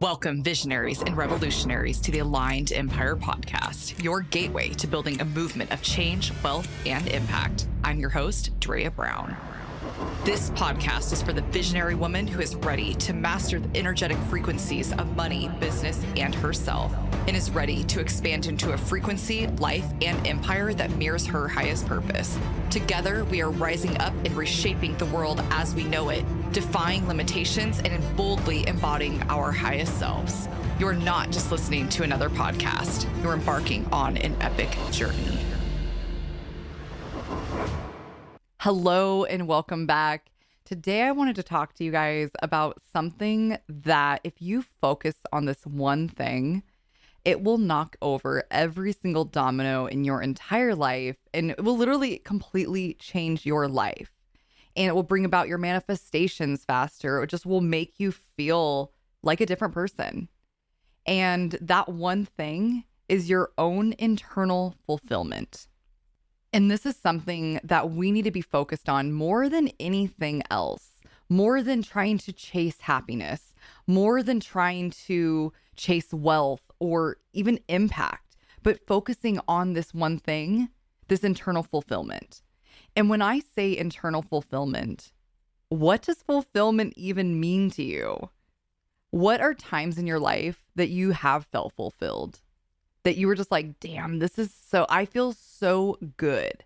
Welcome, visionaries and revolutionaries, to the Aligned Empire podcast, your gateway to building a movement of change, wealth, and impact. I'm your host, Drea Brown. This podcast is for the visionary woman who is ready to master the energetic frequencies of money, business, and herself, and is ready to expand into a frequency, life, and empire that mirrors her highest purpose. Together, we are rising up and reshaping the world as we know it, defying limitations and boldly embodying our highest selves. You're not just listening to another podcast, you're embarking on an epic journey. Hello and welcome back. Today, I wanted to talk to you guys about something that, if you focus on this one thing, it will knock over every single domino in your entire life and it will literally completely change your life. And it will bring about your manifestations faster. It just will make you feel like a different person. And that one thing is your own internal fulfillment. And this is something that we need to be focused on more than anything else, more than trying to chase happiness, more than trying to chase wealth or even impact, but focusing on this one thing, this internal fulfillment. And when I say internal fulfillment, what does fulfillment even mean to you? What are times in your life that you have felt fulfilled? That you were just like, damn, this is so, I feel so good.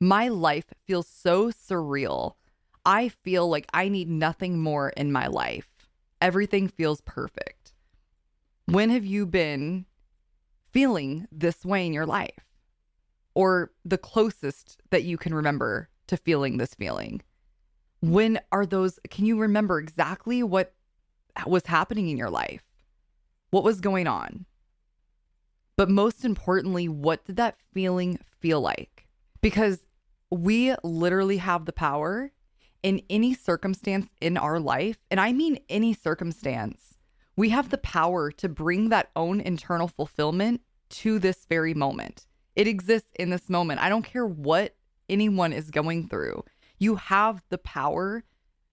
My life feels so surreal. I feel like I need nothing more in my life. Everything feels perfect. When have you been feeling this way in your life? Or the closest that you can remember to feeling this feeling? When are those, can you remember exactly what was happening in your life? What was going on? But most importantly, what did that feeling feel like? Because we literally have the power in any circumstance in our life, and I mean any circumstance, we have the power to bring that own internal fulfillment to this very moment. It exists in this moment. I don't care what anyone is going through. You have the power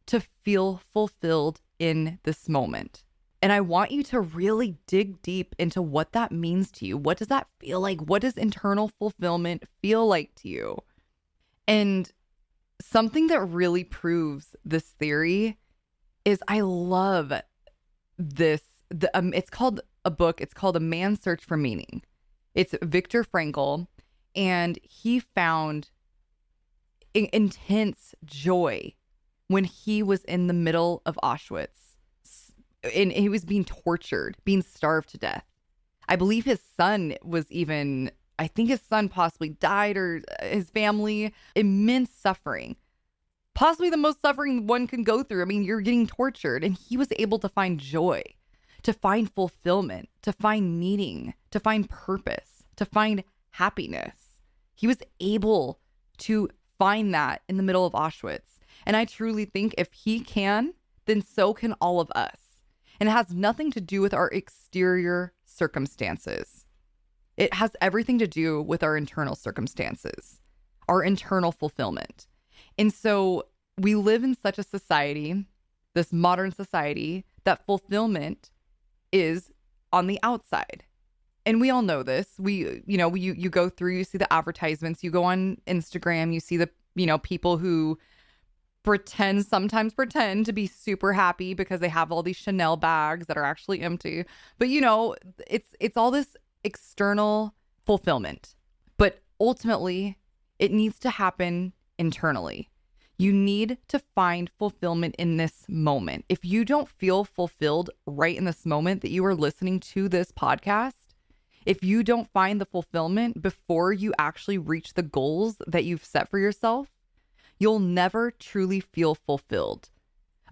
to feel fulfilled in this moment. And I want you to really dig deep into what that means to you. What does that feel like? What does internal fulfillment feel like to you? And something that really proves this theory is I love this. The, um, it's called a book, it's called A Man's Search for Meaning. It's Viktor Frankl, and he found in- intense joy when he was in the middle of Auschwitz and he was being tortured, being starved to death. I believe his son was even, I think his son possibly died or uh, his family, immense suffering. Possibly the most suffering one can go through. I mean, you're getting tortured, and he was able to find joy, to find fulfillment, to find meaning, to find purpose, to find happiness. He was able to find that in the middle of Auschwitz. And I truly think if he can, then so can all of us and it has nothing to do with our exterior circumstances. It has everything to do with our internal circumstances, our internal fulfillment. And so we live in such a society, this modern society, that fulfillment is on the outside. And we all know this. We, you know, you you go through, you see the advertisements, you go on Instagram, you see the, you know, people who pretend sometimes pretend to be super happy because they have all these Chanel bags that are actually empty. But you know, it's it's all this external fulfillment. But ultimately, it needs to happen internally. You need to find fulfillment in this moment. If you don't feel fulfilled right in this moment that you are listening to this podcast, if you don't find the fulfillment before you actually reach the goals that you've set for yourself, you'll never truly feel fulfilled.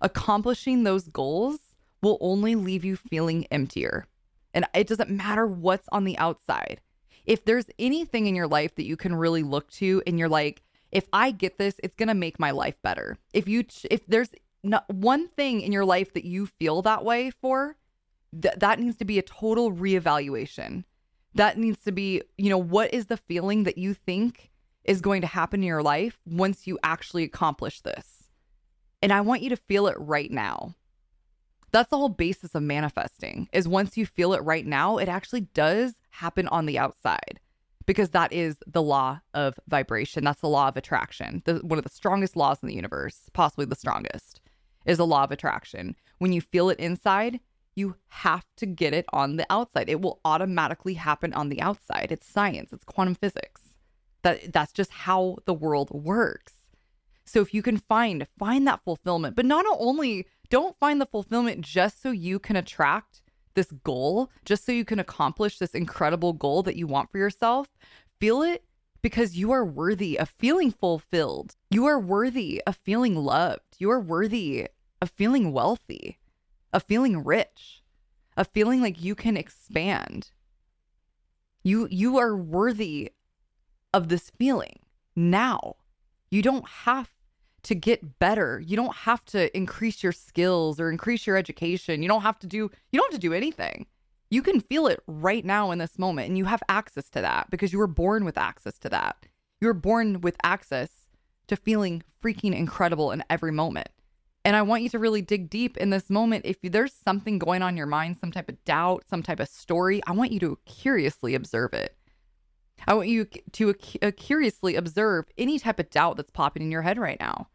Accomplishing those goals will only leave you feeling emptier. And it doesn't matter what's on the outside. If there's anything in your life that you can really look to and you're like, if I get this, it's going to make my life better. If you if there's not one thing in your life that you feel that way for, th- that needs to be a total reevaluation. That needs to be, you know, what is the feeling that you think is going to happen in your life once you actually accomplish this. And I want you to feel it right now. That's the whole basis of manifesting is once you feel it right now, it actually does happen on the outside because that is the law of vibration. That's the law of attraction. The, one of the strongest laws in the universe, possibly the strongest, is the law of attraction. When you feel it inside, you have to get it on the outside. It will automatically happen on the outside. It's science, it's quantum physics. That that's just how the world works. So if you can find find that fulfillment, but not only don't find the fulfillment just so you can attract this goal, just so you can accomplish this incredible goal that you want for yourself. Feel it because you are worthy of feeling fulfilled. You are worthy of feeling loved. You are worthy of feeling wealthy, of feeling rich, of feeling like you can expand. You you are worthy of this feeling now. You don't have to get better. You don't have to increase your skills or increase your education. You don't have to do you don't have to do anything. You can feel it right now in this moment and you have access to that because you were born with access to that. You were born with access to feeling freaking incredible in every moment. And I want you to really dig deep in this moment. If there's something going on in your mind, some type of doubt, some type of story, I want you to curiously observe it. I want you to uh, curiously observe any type of doubt that's popping in your head right now.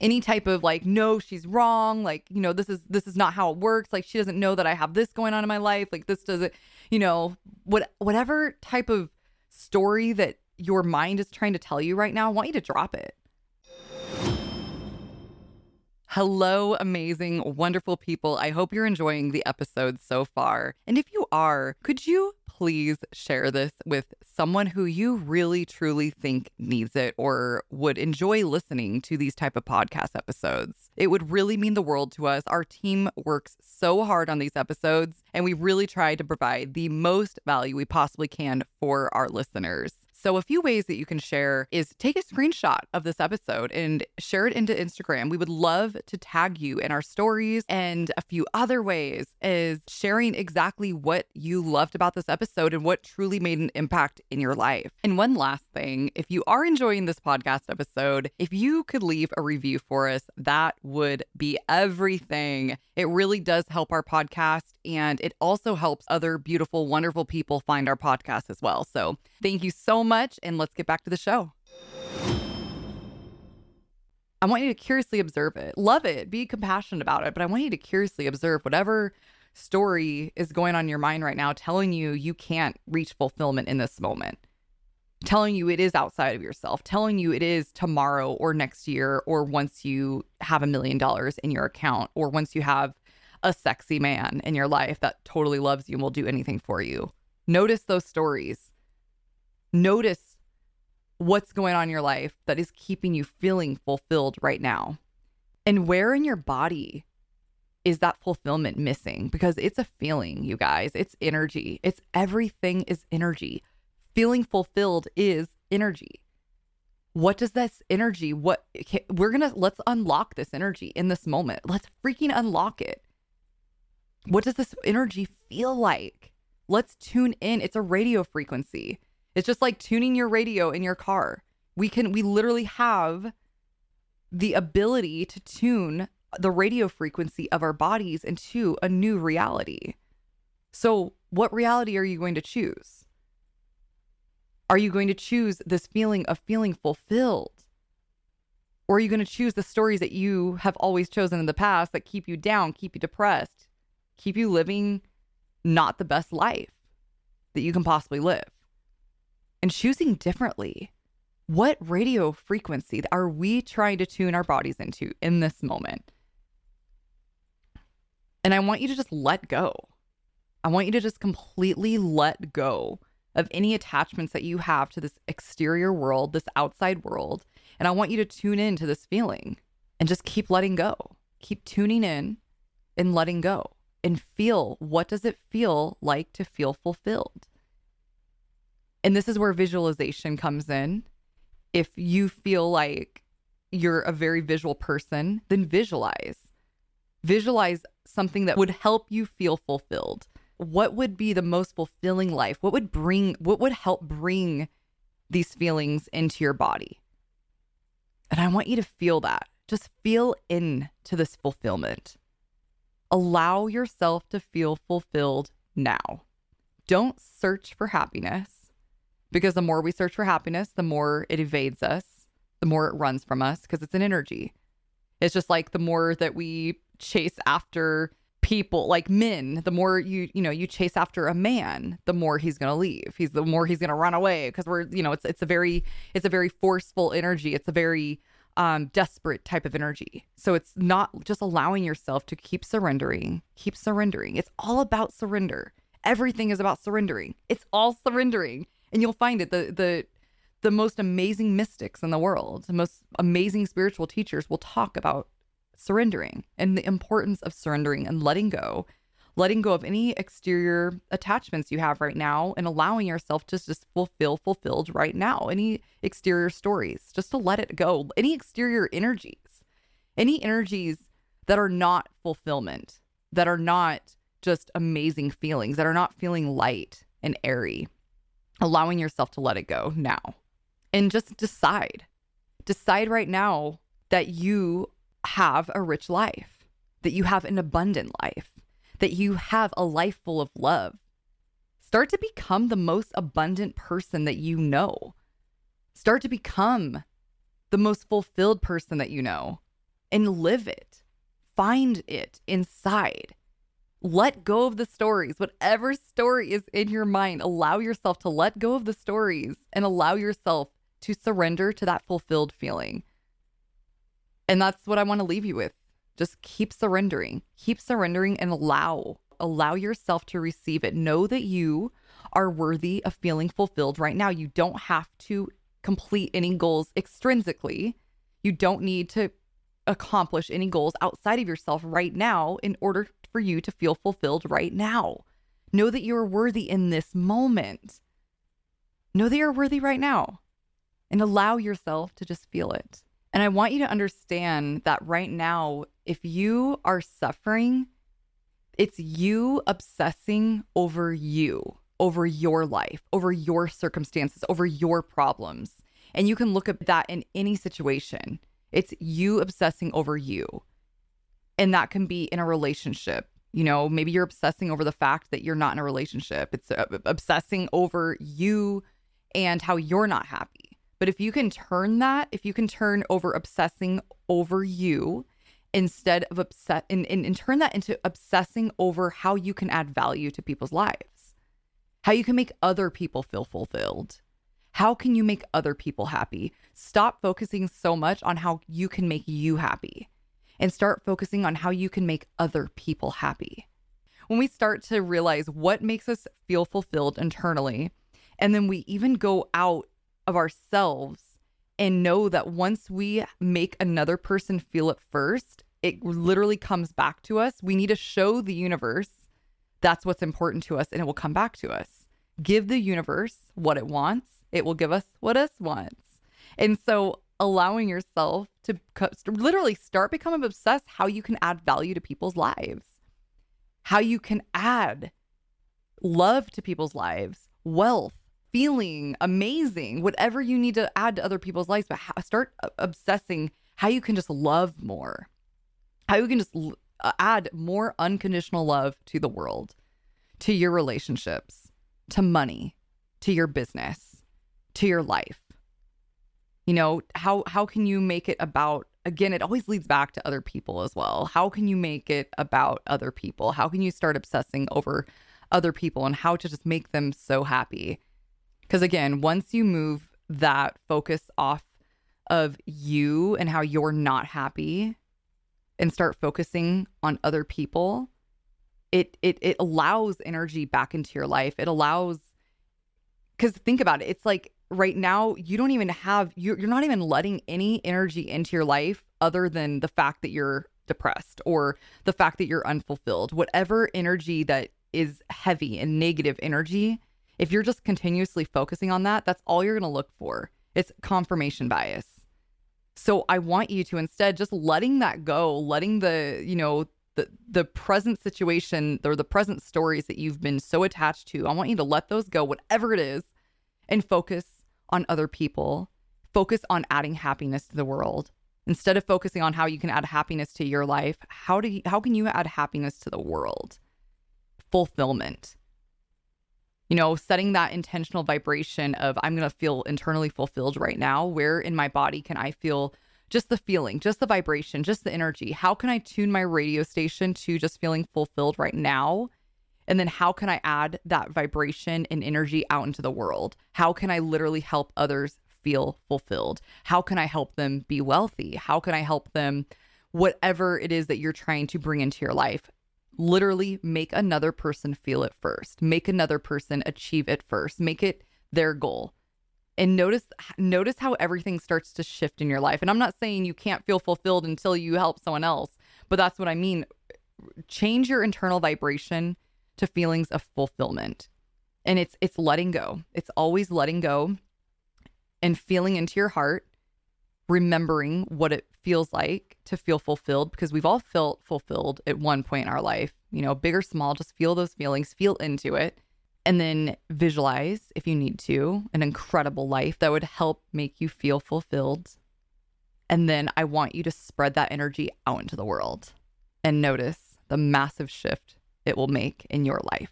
Any type of like, no, she's wrong. Like, you know, this is this is not how it works. Like, she doesn't know that I have this going on in my life. Like, this doesn't, you know, what whatever type of story that your mind is trying to tell you right now. I want you to drop it. Hello, amazing, wonderful people. I hope you're enjoying the episode so far. And if you are, could you please share this with someone who you really truly think needs it or would enjoy listening to these type of podcast episodes. It would really mean the world to us. Our team works so hard on these episodes and we really try to provide the most value we possibly can for our listeners. So, a few ways that you can share is take a screenshot of this episode and share it into Instagram. We would love to tag you in our stories. And a few other ways is sharing exactly what you loved about this episode and what truly made an impact in your life. And one last thing if you are enjoying this podcast episode, if you could leave a review for us, that would be everything. It really does help our podcast and it also helps other beautiful, wonderful people find our podcast as well. So, thank you so much. And let's get back to the show. I want you to curiously observe it. Love it. Be compassionate about it. But I want you to curiously observe whatever story is going on in your mind right now, telling you you can't reach fulfillment in this moment, telling you it is outside of yourself, telling you it is tomorrow or next year or once you have a million dollars in your account or once you have a sexy man in your life that totally loves you and will do anything for you. Notice those stories. Notice what's going on in your life that is keeping you feeling fulfilled right now. And where in your body is that fulfillment missing? Because it's a feeling, you guys. It's energy. It's everything is energy. Feeling fulfilled is energy. What does this energy, what we're going to, let's unlock this energy in this moment. Let's freaking unlock it. What does this energy feel like? Let's tune in. It's a radio frequency. It's just like tuning your radio in your car. We can, we literally have the ability to tune the radio frequency of our bodies into a new reality. So, what reality are you going to choose? Are you going to choose this feeling of feeling fulfilled? Or are you going to choose the stories that you have always chosen in the past that keep you down, keep you depressed, keep you living not the best life that you can possibly live and choosing differently. What radio frequency are we trying to tune our bodies into in this moment? And I want you to just let go. I want you to just completely let go of any attachments that you have to this exterior world, this outside world. And I want you to tune in to this feeling and just keep letting go. Keep tuning in and letting go and feel what does it feel like to feel fulfilled. And this is where visualization comes in. If you feel like you're a very visual person, then visualize. Visualize something that would help you feel fulfilled. What would be the most fulfilling life? What would bring what would help bring these feelings into your body? And I want you to feel that. Just feel into this fulfillment. Allow yourself to feel fulfilled now. Don't search for happiness because the more we search for happiness, the more it evades us, the more it runs from us because it's an energy. It's just like the more that we chase after people like men the more you you know you chase after a man the more he's going to leave. He's the more he's going to run away because we're you know it's it's a very it's a very forceful energy. It's a very um desperate type of energy. So it's not just allowing yourself to keep surrendering keep surrendering. It's all about surrender. Everything is about surrendering. It's all surrendering and you'll find it the the the most amazing mystics in the world the most amazing spiritual teachers will talk about surrendering and the importance of surrendering and letting go, letting go of any exterior attachments you have right now and allowing yourself to just fulfill fulfilled right now. Any exterior stories, just to let it go. Any exterior energies, any energies that are not fulfillment, that are not just amazing feelings, that are not feeling light and airy, allowing yourself to let it go now. And just decide. Decide right now that you have a rich life, that you have an abundant life, that you have a life full of love. Start to become the most abundant person that you know. Start to become the most fulfilled person that you know and live it. Find it inside. Let go of the stories. Whatever story is in your mind, allow yourself to let go of the stories and allow yourself to surrender to that fulfilled feeling. And that's what I want to leave you with. Just keep surrendering. Keep surrendering and allow allow yourself to receive it. Know that you are worthy of feeling fulfilled right now. You don't have to complete any goals extrinsically. You don't need to accomplish any goals outside of yourself right now in order for you to feel fulfilled right now. Know that you're worthy in this moment. Know that you're worthy right now and allow yourself to just feel it. And I want you to understand that right now, if you are suffering, it's you obsessing over you, over your life, over your circumstances, over your problems. And you can look at that in any situation. It's you obsessing over you. And that can be in a relationship. You know, maybe you're obsessing over the fact that you're not in a relationship. It's uh, obsessing over you and how you're not happy. But if you can turn that, if you can turn over obsessing over you instead of upset and, and, and turn that into obsessing over how you can add value to people's lives, how you can make other people feel fulfilled. How can you make other people happy? Stop focusing so much on how you can make you happy and start focusing on how you can make other people happy. When we start to realize what makes us feel fulfilled internally, and then we even go out of ourselves and know that once we make another person feel it first, it literally comes back to us. We need to show the universe that's what's important to us and it will come back to us. Give the universe what it wants, it will give us what us wants. And so allowing yourself to literally start becoming obsessed how you can add value to people's lives. How you can add love to people's lives, wealth, feeling amazing, whatever you need to add to other people's lives, but start obsessing how you can just love more, how you can just uh, add more unconditional love to the world, to your relationships, to money, to your business, to your life. You know, how how can you make it about again, it always leads back to other people as well. How can you make it about other people? How can you start obsessing over other people and how to just make them so happy? Because again, once you move that focus off of you and how you're not happy and start focusing on other people, it it it allows energy back into your life. It allows cuz think about it. It's like right now you don't even have you're, you're not even letting any energy into your life other than the fact that you're depressed or the fact that you're unfulfilled. Whatever energy that is heavy and negative energy, if you're just continuously focusing on that, that's all you're going to look for. It's confirmation bias. So I want you to instead just letting that go, letting the, you know, the the present situation or the present stories that you've been so attached to. I want you to let those go, whatever it is, and focus on other people. Focus on adding happiness to the world. Instead of focusing on how you can add happiness to your life, how do you, how can you add happiness to the world? Fulfillment. You know, setting that intentional vibration of I'm going to feel internally fulfilled right now. Where in my body can I feel just the feeling, just the vibration, just the energy? How can I tune my radio station to just feeling fulfilled right now? And then how can I add that vibration and energy out into the world? How can I literally help others feel fulfilled? How can I help them be wealthy? How can I help them, whatever it is that you're trying to bring into your life? Literally make another person feel it first, make another person achieve it first, make it their goal. And notice notice how everything starts to shift in your life. And I'm not saying you can't feel fulfilled until you help someone else, but that's what I mean. Change your internal vibration to feelings of fulfillment. And it's it's letting go. It's always letting go and feeling into your heart, remembering what it feels like to feel fulfilled because we've all felt fulfilled at one point in our life, you know, big or small, just feel those feelings, feel into it. And then visualize, if you need to, an incredible life that would help make you feel fulfilled. And then I want you to spread that energy out into the world and notice the massive shift it will make in your life.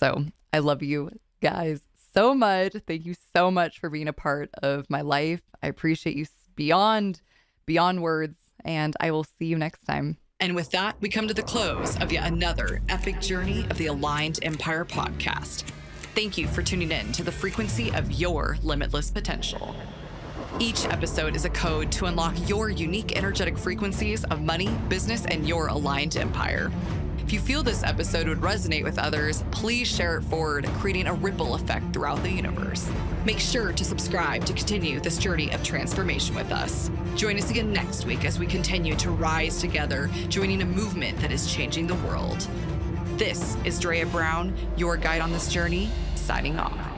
So I love you guys so much. Thank you so much for being a part of my life. I appreciate you beyond beyond words and I will see you next time. And with that, we come to the close of yet another epic journey of the Aligned Empire podcast. Thank you for tuning in to the frequency of your limitless potential. Each episode is a code to unlock your unique energetic frequencies of money, business, and your aligned empire. If you feel this episode would resonate with others, please share it forward, creating a ripple effect throughout the universe. Make sure to subscribe to continue this journey of transformation with us. Join us again next week as we continue to rise together, joining a movement that is changing the world. This is Drea Brown, your guide on this journey, signing off.